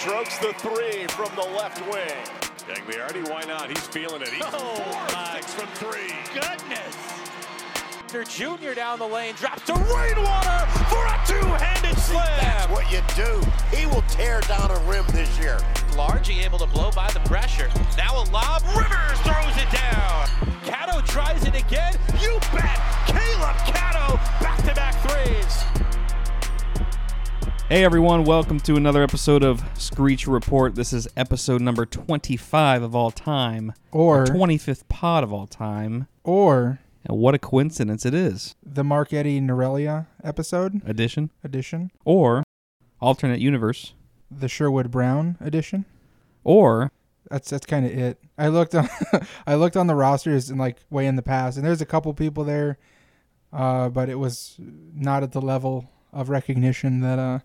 strokes the three from the left wing. Gagliardi, why not? He's feeling it. He's Oh, four my six from three. Goodness. Junior down the lane drops to Rainwater for a two-handed slam. That's what you do. He will tear down a rim this year. Largie able to blow by the pressure. Now a lob. Rivers throws it down. Catto tries it again. You bet. Caleb Catto back-to-back threes. Hey everyone, welcome to another episode of Screech Report. This is episode number 25 of all time, Or 25th pod of all time. or And what a coincidence it is. the Marc-Eddy Norelia episode Edition edition, or alternate universe the Sherwood Brown edition. or That's that's kind of it. I looked on I looked on the rosters and like way in the past, and there's a couple people there, uh, but it was not at the level of recognition that uh,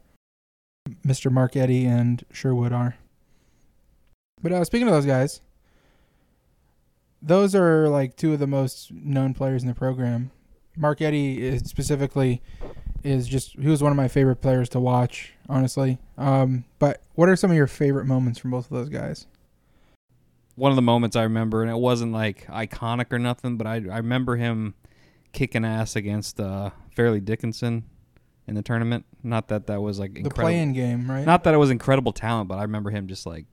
Mr. Marc-Eddy and Sherwood are. But uh, speaking of those guys, those are like two of the most known players in the program. Marc-Eddy specifically is just he was one of my favorite players to watch, honestly. Um, but what are some of your favorite moments from both of those guys? one of the moments I remember, and it wasn't like iconic or nothing, but I, I remember him kicking ass against uh, Fairleigh Dickinson in the tournament. Not that that was like The incredible. play-in game, right? Not that it was incredible talent, but I remember him just like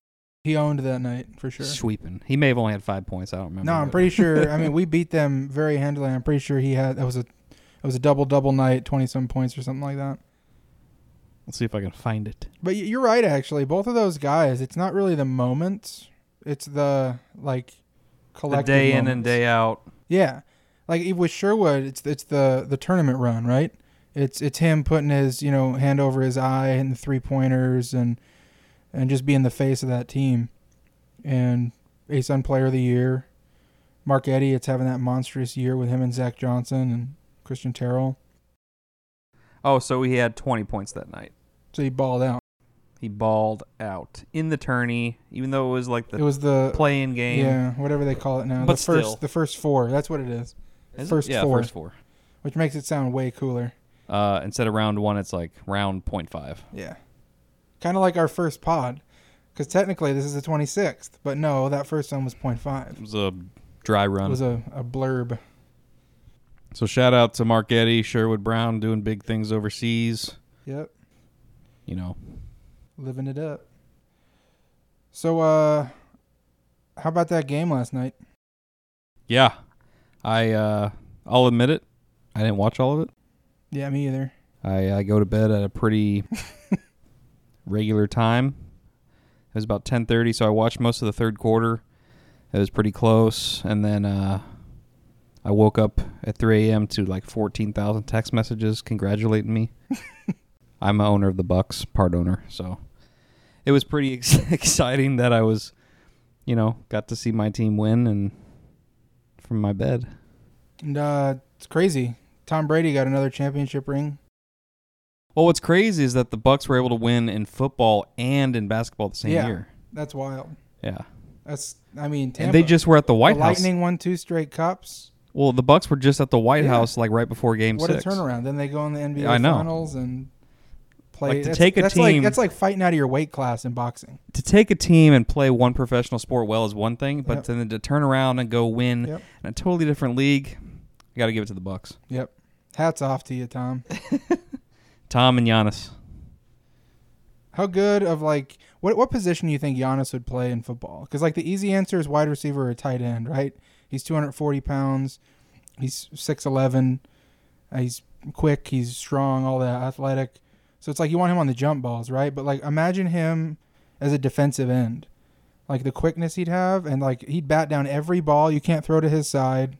he owned that night for sure. sweeping. He may have only had five points. I don't remember. No, I'm pretty sure. I mean, we beat them very handily. I'm pretty sure he had that was a it was a double double night, twenty some points or something like that. Let's see if I can find it. But you're right, actually. Both of those guys, it's not really the moments; it's the like The collective day in and day out. Yeah, like with Sherwood, it's it's the the tournament run, right? It's it's him putting his you know hand over his eye and the three pointers and and just being the face of that team. And ASUN Player of the Year, Marc-Eddy, it's having that monstrous year with him and Zach Johnson and Christian Terrell. Oh, so he had 20 points that night. So he balled out. He balled out in the tourney, even though it was like the It was the playing game. yeah whatever they call it now. But the first the first four. That's what it is. Is it? yeah, four. first four. Which makes it sound way cooler. Uh, instead of round one, it's like round point five. Yeah. Kind of like our first pod. Because technically this is the 26th. But no, that first one was 0.5. It was a dry run. It was a, a blurb. so shout out to Marc-Eddy, Sherwood Brown doing big things overseas. Yep. You know, Living it up. So, uh, how about that game last night? yeah. I uh, I'll admit it. I didn't watch all of it. Yeah, me either. I, I go to bed at a pretty regular time. It was about ten thirty, so I watched most of the third quarter. It was pretty close, and then uh, I woke up at three a.m. to like fourteen thousand text messages congratulating me. I'm a owner of the Bucks, part owner, so it was pretty ex- exciting that I was, you know, got to see my team win and from my bed. And, uh, it's crazy. Tom Brady got another championship ring. Well, what's crazy is that the Bucks were able to win in football and in basketball the same Yeah. year. That's wild. Yeah. That's, I mean, Tampa. And they just were at the White the House. Lightning won two straight cups. Well, the Bucks were just at the White Yeah. House like right before Game what Six. a turnaround. Then they go in the NBA I know. Finals and play. Like, to that's, take a that's like team- that's like fighting out of your weight class in boxing. To take a team and play one professional sport well is one thing, but Yep. then to turn around and go win Yep. in a totally different league, you got to give it to the Bucks. Yep. Hats off to you, Tom. Tom and Giannis. How good of like what what position do you think Giannis would play in football? Because like the easy answer is wide receiver or tight end, right? He's 240 pounds. He's 6'11. uh, He's quick. He's strong. All that athletic. So it's like you want him on the jump balls, right? But like imagine him as a defensive end, like the quickness he'd have, and like he'd bat down every ball you can't throw to his side.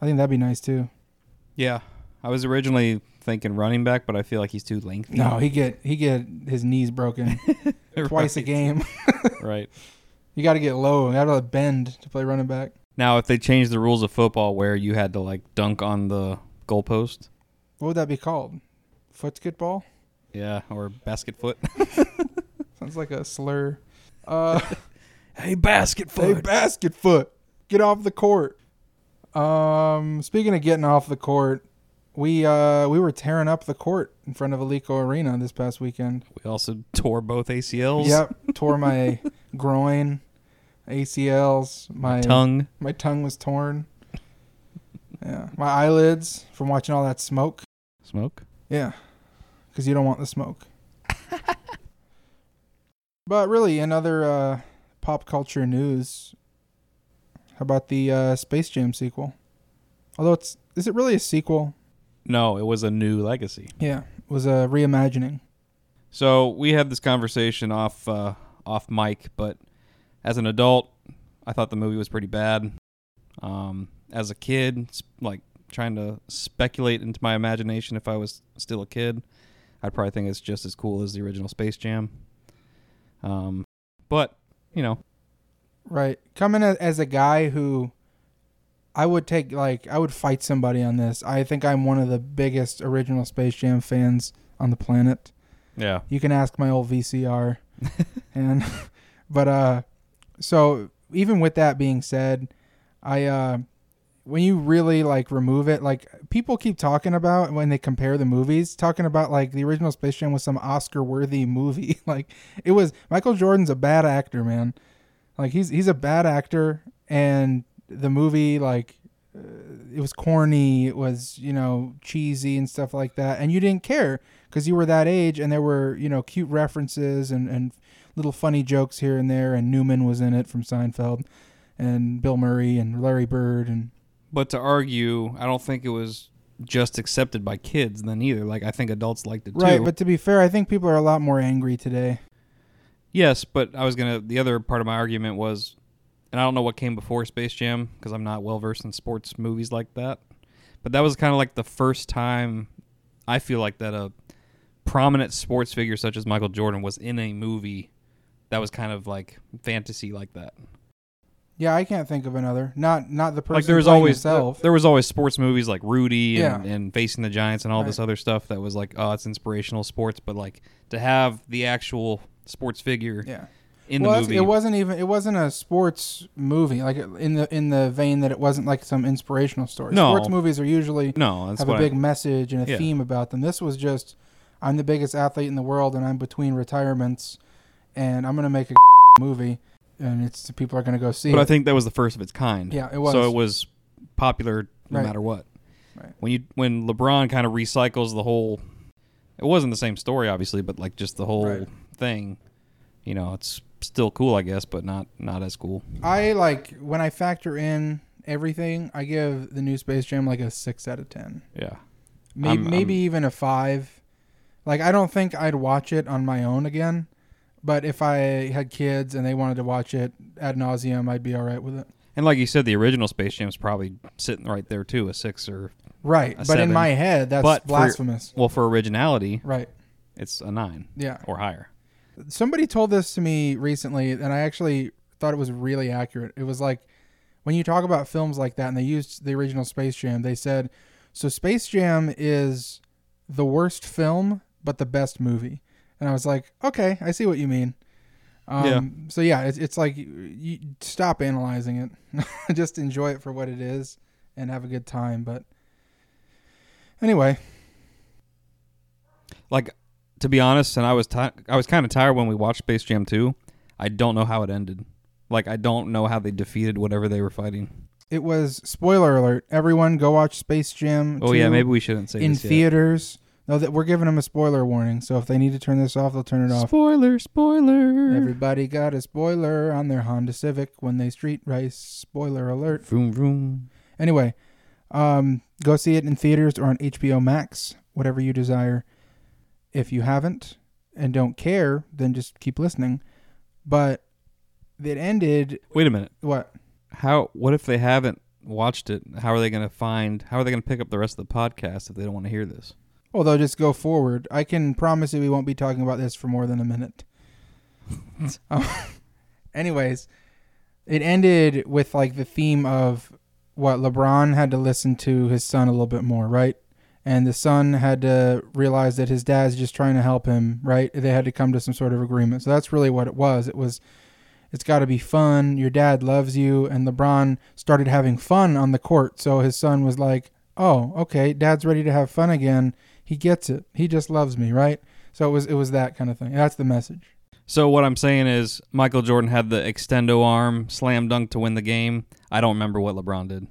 I think that'd be nice too. Yeah, I was originally thinking running back, but I feel like he's too lengthy. No, he get he get his knees broken twice a game. right. You got to get low. You got to bend to play running back. Now, if they changed the rules of football where you had to like dunk on the goalpost, What would that be called? Footsketball? yeah, or basket foot. Sounds like a slur. Uh, hey, basket foot. hey, basket foot, get off the court. Um, speaking of getting off the court, We uh we were tearing up the court in front of Alico Arena this past weekend. We also tore both ACLs. Yep, tore my groin, ACLs, my Tongue. My tongue was torn. Yeah, my eyelids from watching all that smoke. Smoke. Yeah, because you don't want the smoke. but really, in other uh, pop culture news, how about the uh, Space Jam sequel? Although it's is it really a sequel? No, it was a new legacy. Yeah, it was a reimagining. So we had this conversation off uh, off mic, but as an adult, I thought the movie was pretty bad. Um, as a kid, like trying to speculate into my imagination, if I was still a kid, I'd probably think it's just as cool as the original Space Jam. Um, but you know, Right. Coming as a guy who I would take like I would fight somebody on this. I think I'm one of the biggest original Space Jam fans on the planet. yeah, You can ask my old VCR. and but uh so even with that being said, I uh when you really like remove it, like people keep talking about when they compare the movies, talking about like the original Space Jam was some Oscar worthy movie. like it was Michael Jordan's a bad actor, man. Like he's he's a bad actor and the movie like uh, it was corny, it was, you know, cheesy and stuff like that and you didn't care because you were that age and there were, you know, cute references and and little funny jokes here and there and Newman was in it from Seinfeld and Bill Murray and Larry Bird and but to argue, I don't think it was just accepted by kids then either. Like I think adults liked it Right, too. Right, but to be fair, I think people are a lot more angry today. Yes, but I was gonna. The other part of my argument was, and I don't know what came before Space Jam because I'm not well versed in sports movies like that. But that was kind of like the first time I feel like that a prominent sports figure such as Michael Jordan was in a movie that was kind of like fantasy like that. Yeah, I can't think of another. Not not the person like there was always himself. there was always sports movies like Rudy and, Yeah. and Facing the Giants and all this other stuff that was like oh it's inspirational sports, but like to have the actual sports figure yeah. in well, the movie. it wasn't even it wasn't a sports movie like in the in the vein that it wasn't like some inspirational story. No. Sports movies are usually no, have a what I- big message and a Yeah. theme about them. This was just I'm the biggest athlete in the world and I'm between retirements and I'm going to make a movie and it's people are going to go see But it. I think that was the first of its kind. Yeah, it was. So it was popular no Right. matter what. Right. When you when LeBron kind of recycles the whole, it wasn't the same story obviously, but like just the whole Right. Thing, you know, it's still cool I guess, but not not as cool. I like when I factor in everything, I give the new Space Jam like a 6 out of 10. Yeah. Maybe, I'm- maybe even a five. Like I don't think I'd watch it on my own again, but if I had kids and they wanted to watch it ad nauseum, I'd be all right with it. And like you said, the original Space Jam is probably sitting right there too, a six or Right, but seven. in my head, that's But for- blasphemous. well for originality, right. it's a nine Yeah. or higher. Somebody told this to me recently, and I actually thought it was really accurate. It was like when you talk about films like that, and they used the original Space Jam, they said, "So Space Jam is the worst film, but the best movie." And I was like, "Okay, I see what you mean." Um, Yeah. So yeah, it's it's like you, you stop analyzing it, just enjoy it for what it is, and have a good time. But anyway, Like to be honest, and I was ti- I was kind of tired when we watched Space Jam 2. I don't know how it ended. Like I don't know how they defeated whatever they were fighting. it was spoiler alert. Everyone, go watch Space Jam. Oh yeah, maybe we shouldn't say in this yet. theaters. No, that we're giving them a spoiler warning. So if they need to turn this off, they'll turn it off. Spoiler, spoiler. Everybody got a spoiler on their Honda Civic when they street race. Spoiler alert. Vroom vroom. Anyway, um, go see it in theaters or on HBO Max, whatever you desire. If you haven't and don't care, then just keep listening. But it ended Wait a minute. what? How? What if they haven't watched it? How are they going to find? How are they going to pick up the rest of the podcast if they don't want to hear this? Well, they'll just go forward. I can promise you we won't be talking about this for more than a minute. Oh, anyways, it ended with like the theme of what LeBron had to listen to his son a little bit more, right? And the son had to realize that his dad's just trying to help him, right? They had to come to some sort of agreement. So that's really what it was. It was it's got to be fun. Your dad loves you and LeBron started having fun on the court. So his son was like, oh, okay, Dad's ready to have fun again. He gets it. He just loves me, right? So it was it was that kind of thing. That's the message. So what I'm saying is Michael Jordan had the extendo arm slam dunk to win the game. I don't remember what LeBron did.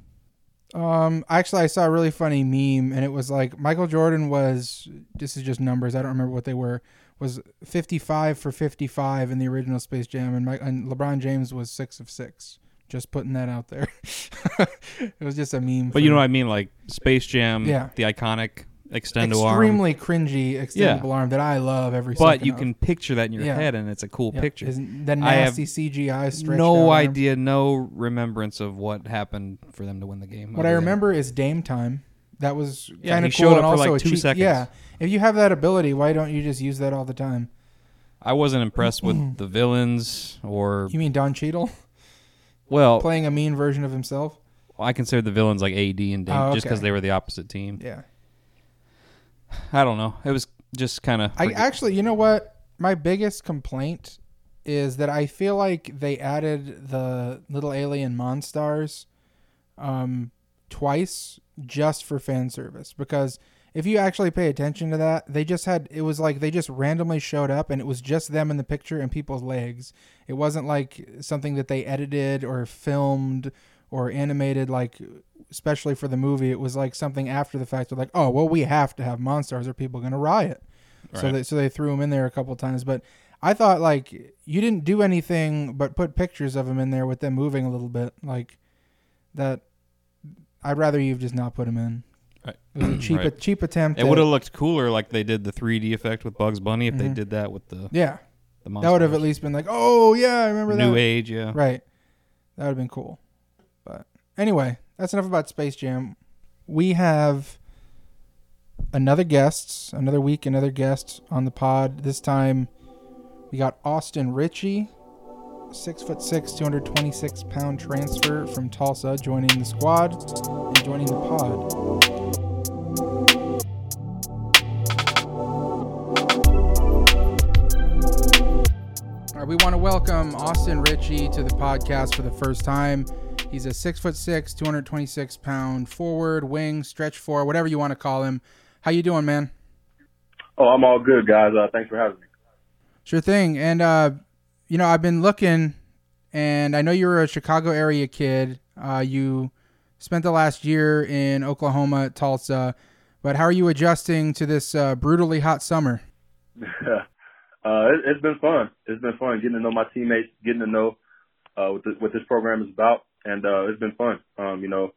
Um, actually, I saw a really funny meme, and it was like Michael Jordan was. This is just numbers. I don't remember what they were. Was 55 for 55 in the original Space Jam, and, Mike, and LeBron James was six of six. Just putting that out there. it was just a meme. But you know what I mean, like Space Jam, Yeah. the iconic extendo arm. extremely cringy extendable Yeah. arm that I love every. But you of. can picture that in your Yeah. head, and it's a cool Yeah, picture. Isn't the nasty CGI stretched no out arm. idea, no remembrance of what happened for them to win the game. What I remember is Dame time. That was Yeah, kind of cool up and for, also like, two cheap- seconds. Yeah, if you have that ability, why don't you just use that all the time? I wasn't impressed with the villains, or You mean Don Cheadle well, playing a mean version of himself? I consider the villains like AD and Dame, Oh, just because they were the opposite team. Yeah. I don't know. It was just kind of. I actually, you know what? My biggest complaint is that I feel like they added the little alien monstars um, twice just for fan service because if you actually pay attention to that, they just had it was like they just randomly showed up and it was just them in the picture and people's legs. It wasn't like something that they edited or filmed or animated like especially for the movie. It was like something after the fact. They're like, oh well, we have to have monsters or people are gonna riot. So they so they threw him in there a couple times, but I thought like you didn't do anything but put pictures of him in there with them moving a little bit like that. I'd rather you've just not put him in. Right. It was a cheap Right. cheap attempt. It at- would have looked cooler, like they did the 3D effect with Bugs Bunny. If they Mhm. did that with the yeah. the That would have at least been like, oh yeah, I remember New that. New Age, yeah. Right. That would have been cool. Anyway, that's enough about Space Jam. We have another guest, another week, another guest on the pod. This time we got Austin Ritchie, six foot six, 226 pound transfer from Tulsa, joining the squad and joining the pod. All right, we want to welcome Austin Ritchie to the podcast for the first time. He's a six foot six, 226 pound forward, wing, stretch four, whatever you want to call him. How you doing, man? Oh, I'm all good, guys. Uh, thanks for having me. Sure thing. And uh, you know, I've been looking, and I know you're a Chicago area kid. Uh, you spent the last year in Oklahoma at Tulsa, but how are you adjusting to this uh, brutally hot summer? uh, it, it's been fun. It's been fun getting to know my teammates, getting to know uh, what, the, what this program is about, and uh, it's been fun. Um, you know,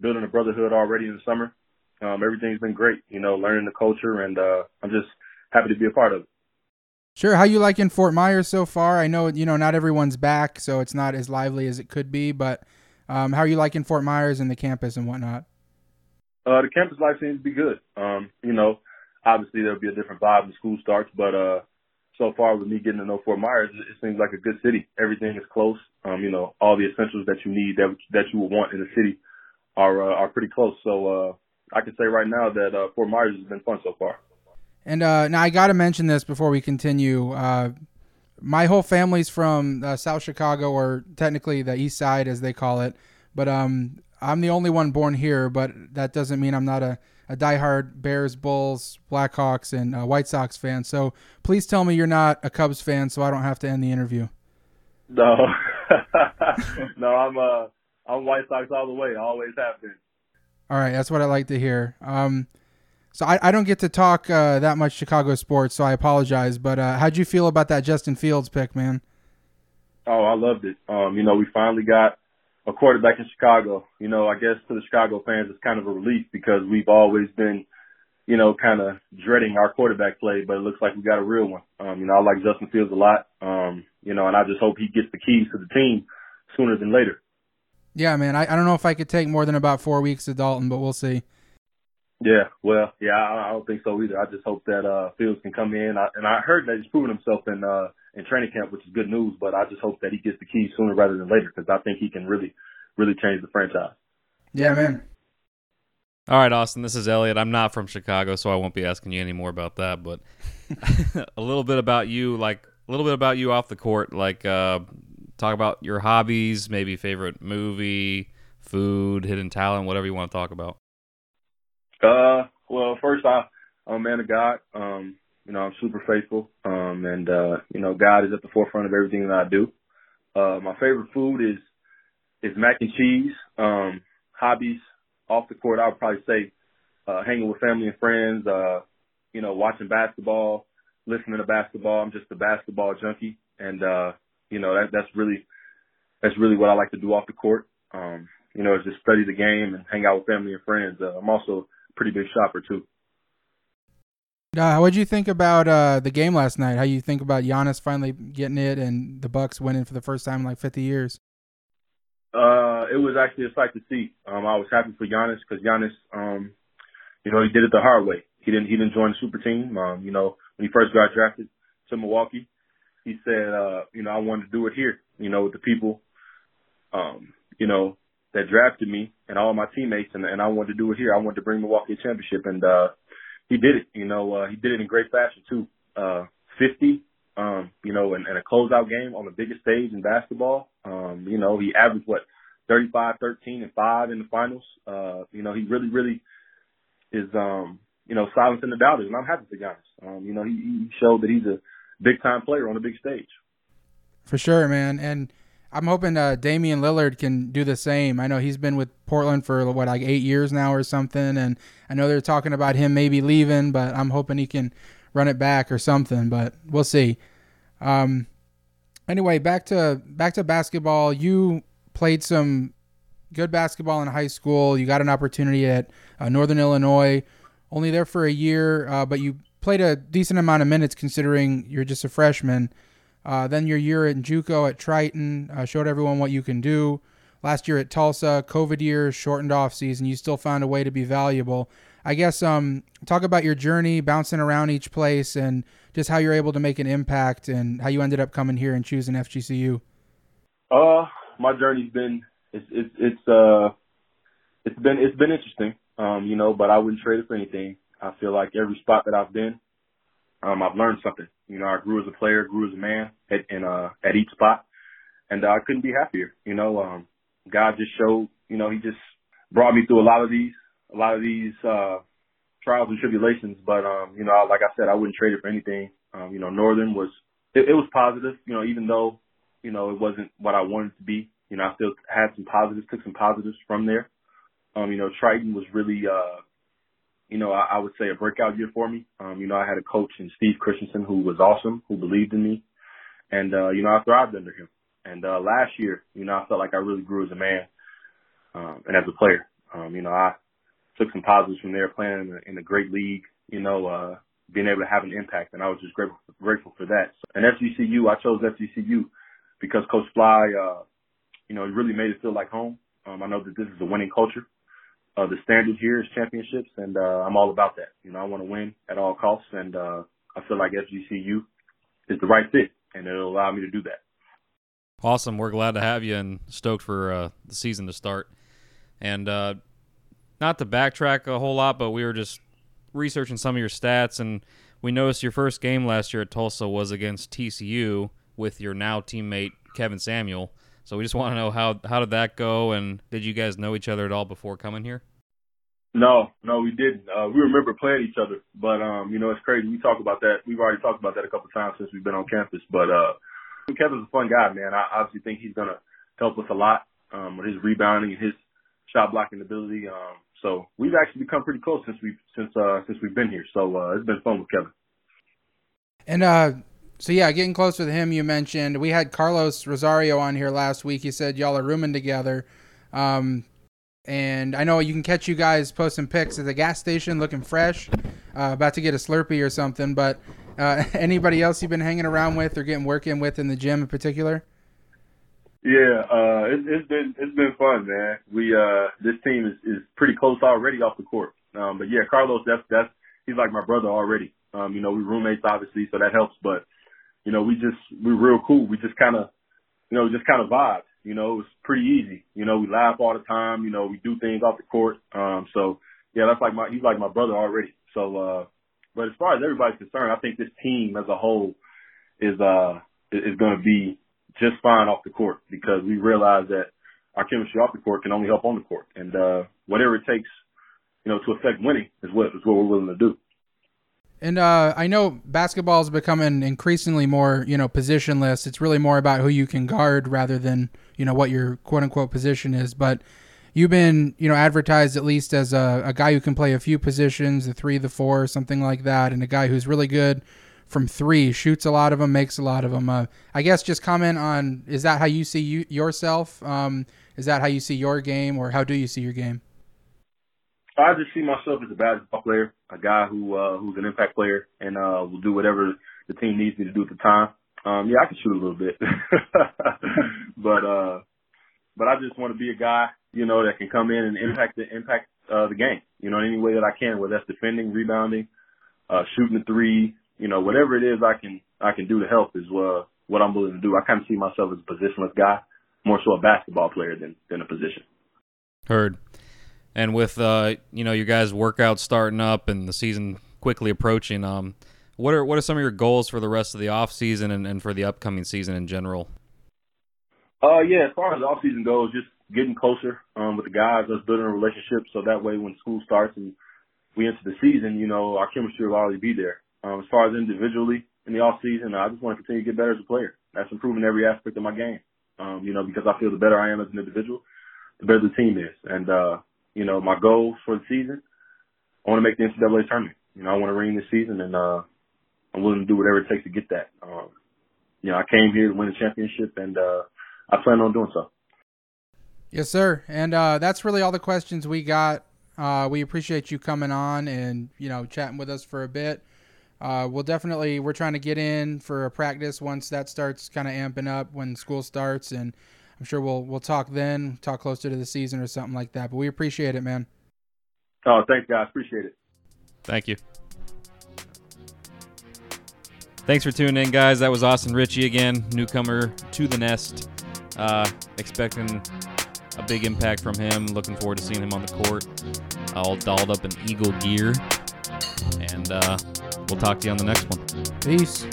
building a brotherhood already in the summer. Um, everything's been great. You know, learning the culture, and uh, I'm just happy to be a part of it. Sure. How you liking Fort Myers so far? I know you know not everyone's back, so it's not as lively as it could be. But um, how are you liking Fort Myers and the campus and whatnot? Uh, the campus life seems to be good. Um, you know, obviously there'll be a different vibe when school starts, but uh, so far with me getting to know Fort Myers, it, seems like a good city. Everything is close. Um, you know, all the essentials that you need that that you would want in a city are uh, are pretty close. So uh, I can say right now that uh, Fort Myers has been fun so far. And uh, now I got to mention this before we continue. Uh, my whole family's from uh, South Chicago, or technically the East Side, as they call it. But um, I'm the only one born here. But that doesn't mean I'm not a, a diehard Bears, Bulls, Blackhawks, and uh, White Sox fan. So please tell me you're not a Cubs fan, so I don't have to end the interview. No, no, I'm uh, I'm White Sox all the way. Always have been. All right, that's what I like to hear. Um, so I, I don't get to talk uh, that much Chicago sports, so I apologize. But uh, how'd you feel about that Justin Fields pick, man? Oh, I loved it. Um, you know, we finally got a quarterback in Chicago. You know, I guess to the Chicago fans, it's kind of a relief because we've always been, you know, kind of dreading our quarterback play, but it looks like we got a real one. Um, you know, I like Justin Fields a lot. Um, you know, and I just hope he gets the keys to the team sooner than later. Yeah, man. I, I don't know if I could take more than about four weeks of Dalton, but we'll see. Yeah, well, yeah, I, I don't think so either. I just hope that uh Fields can come in. I, and I heard that he's proven himself in uh in training camp, which is good news. But I just hope that he gets the keys sooner rather than later because I think he can really, really change the franchise. Yeah, man. All right, Austin, this is Elliot. I'm not from Chicago, so I won't be asking you any more about that, but a little bit about you, like a little bit about you off the court, like uh, talk about your hobbies, maybe favorite movie, food, hidden talent, whatever you want to talk about. Uh, well, first I, I'm a man of God. Um, you know, I'm super faithful. Um, and, uh, you know, God is at the forefront of everything that I do. Uh, my favorite food is, is mac and cheese. Um, hobbies off the court, I would probably say, uh, hanging with family and friends, uh, you know, watching basketball, listening to basketball. I'm just a basketball junkie. And, uh, you know, that, that's really, that's really what I like to do off the court. Um, you know, is just study the game and hang out with family and friends. Uh, I'm also a pretty big shopper too. Uh, what did you think about uh, the game last night? How you think about Giannis finally getting it and the Bucks winning for the first time in like 50 years? Uh, it was actually a sight to see. Um, I was happy for Giannis because Giannis, um, you know, he did it the hard way. He didn't he didn't join the super team. Um, you know, when he first got drafted to Milwaukee, he said, uh, you know, I wanted to do it here. You know, with the people, um, you know, that drafted me and all my teammates, and, and I wanted to do it here. I wanted to bring Milwaukee a championship, and uh, he did it. You know, uh, he did it in great fashion too. Uh, 50, um, you know, in, and a closeout game on the biggest stage in basketball. Um, you know, he averaged what 35, 13, and five in the finals. Uh, you know, he really, really is, um, you know, silencing the doubters, and I'm happy for Giannis. Um, you know, he, he showed that he's a big time player on a big stage. For sure, man, and I'm hoping uh, Damian Lillard can do the same. I know he's been with Portland for what like eight years now or something, and I know they're talking about him maybe leaving, but I'm hoping he can run it back or something. But we'll see. Um, anyway, back to back to basketball. You played some good basketball in high school. You got an opportunity at uh, Northern Illinois, only there for a year, uh, but you played a decent amount of minutes considering you're just a freshman. Uh, then your year in JUCO at Triton uh, showed everyone what you can do. Last year at Tulsa, COVID year, shortened off season, you still found a way to be valuable. I guess um, talk about your journey, bouncing around each place, and just how you're able to make an impact, and how you ended up coming here and choosing FGCU. Uh, my journey's been it's it's it's uh it's been it's been interesting, um, you know, but I wouldn't trade it for anything. I feel like every spot that I've been, um, I've learned something. You know, I grew as a player, grew as a man at, in, uh, at each spot. And uh, I couldn't be happier. You know, um, God just showed, you know, he just brought me through a lot of these, a lot of these, uh, trials and tribulations. But, um, you know, like I said, I wouldn't trade it for anything. Um, you know, Northern was, it, it was positive, you know, even though, you know, it wasn't what I wanted to be. You know, I still had some positives, took some positives from there. Um, you know, Triton was really, uh, you know, I, I would say a breakout year for me. Um, you know, I had a coach in Steve Christensen who was awesome, who believed in me. And, uh, you know, I thrived under him. And, uh, last year, you know, I felt like I really grew as a man, um, and as a player. Um, you know, I took some positives from there playing in a, in a great league, you know, uh, being able to have an impact. And I was just grateful, grateful for that. So, and FGCU, I chose FGCU because Coach Fly, uh, you know, he really made it feel like home. Um, I know that this is a winning culture uh, the standard here is championships, and uh, I'm all about that. You know, I want to win at all costs, and uh, I feel like FGCU is the right fit, and it'll allow me to do that. Awesome. We're glad to have you and stoked for uh, the season to start. And uh, not to backtrack a whole lot, but we were just researching some of your stats, and we noticed your first game last year at Tulsa was against TCU with your now teammate Kevin Samuel. So we just want to know how how did that go, and did you guys know each other at all before coming here? No, no, we didn't. Uh, we remember playing each other, but um, you know, it's crazy. We talk about that. We've already talked about that a couple times since we've been on campus. But uh, Kevin's a fun guy, man. I obviously think he's gonna help us a lot um, with his rebounding and his shot blocking ability. Um, so we've actually become pretty close since we've since uh, since we've been here. So uh, it's been fun with Kevin. And uh, so yeah, getting close with him. You mentioned we had Carlos Rosario on here last week. He said y'all are rooming together, um, and I know you can catch you guys posting pics at the gas station, looking fresh, uh, about to get a Slurpee or something. But uh, anybody else you've been hanging around with or getting working with in the gym in particular? Yeah, uh, it, it's been it's been fun, man. We uh, this team is, is pretty close already off the court. Um, but yeah, Carlos, that's that's he's like my brother already. Um, you know, we roommates obviously, so that helps. But you know, we just we're real cool. We just kind of, you know, just kind of vibe. You know, it was pretty easy. You know, we laugh all the time. You know, we do things off the court. Um, so yeah, that's like my he's like my brother already. So, uh, but as far as everybody's concerned, I think this team as a whole is uh is going to be just fine off the court because we realize that our chemistry off the court can only help on the court, and uh, whatever it takes you know, to affect winning is what is what we're willing to do. And uh, I know basketball is becoming increasingly more, you know, positionless. It's really more about who you can guard rather than, you know, what your quote unquote position is. But you've been, you know, advertised at least as a, a guy who can play a few positions, the three, the four, something like that, and a guy who's really good from three, shoots a lot of them, makes a lot of them. Uh, I guess just comment on is that how you see you, yourself? Um, is that how you see your game, or how do you see your game? I just see myself as a basketball player, a guy who uh, who's an impact player, and uh, will do whatever the team needs me to do at the time. Um, yeah, I can shoot a little bit, but uh, but I just want to be a guy, you know, that can come in and impact the impact uh, the game, you know, in any way that I can, whether that's defending, rebounding, uh, shooting the three, you know, whatever it is I can I can do to help is uh, what I'm willing to do. I kind of see myself as a positionless guy, more so a basketball player than than a position. Heard. And with uh, you know your guys' workouts starting up and the season quickly approaching, um, what are what are some of your goals for the rest of the off season and, and for the upcoming season in general? Uh, yeah, as far as off season goes, just getting closer um, with the guys, us building a relationship, so that way when school starts and we enter the season, you know, our chemistry will already be there. Um, as far as individually in the off season, I just want to continue to get better as a player. That's improving every aspect of my game. Um, you know, because I feel the better I am as an individual, the better the team is. And uh, you know, my goals for the season. I want to make the NCAA tournament. You know, I want to ring this season, and uh, I'm willing to do whatever it takes to get that. Um, you know, I came here to win a championship, and uh, I plan on doing so. Yes, sir. And uh, that's really all the questions we got. Uh, we appreciate you coming on and you know chatting with us for a bit. Uh, we'll definitely we're trying to get in for a practice once that starts kind of amping up when school starts and I'm sure we'll we'll talk then, talk closer to the season or something like that. But we appreciate it, man. Oh, thanks, guys. Appreciate it. Thank you. Thanks for tuning in, guys. That was Austin Ritchie again, newcomer to the nest. Uh, expecting a big impact from him. Looking forward to seeing him on the court, all dolled up in Eagle gear. And uh, we'll talk to you on the next one. Peace.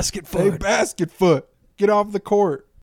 Hey, basket Hey, basket foot, get off the court.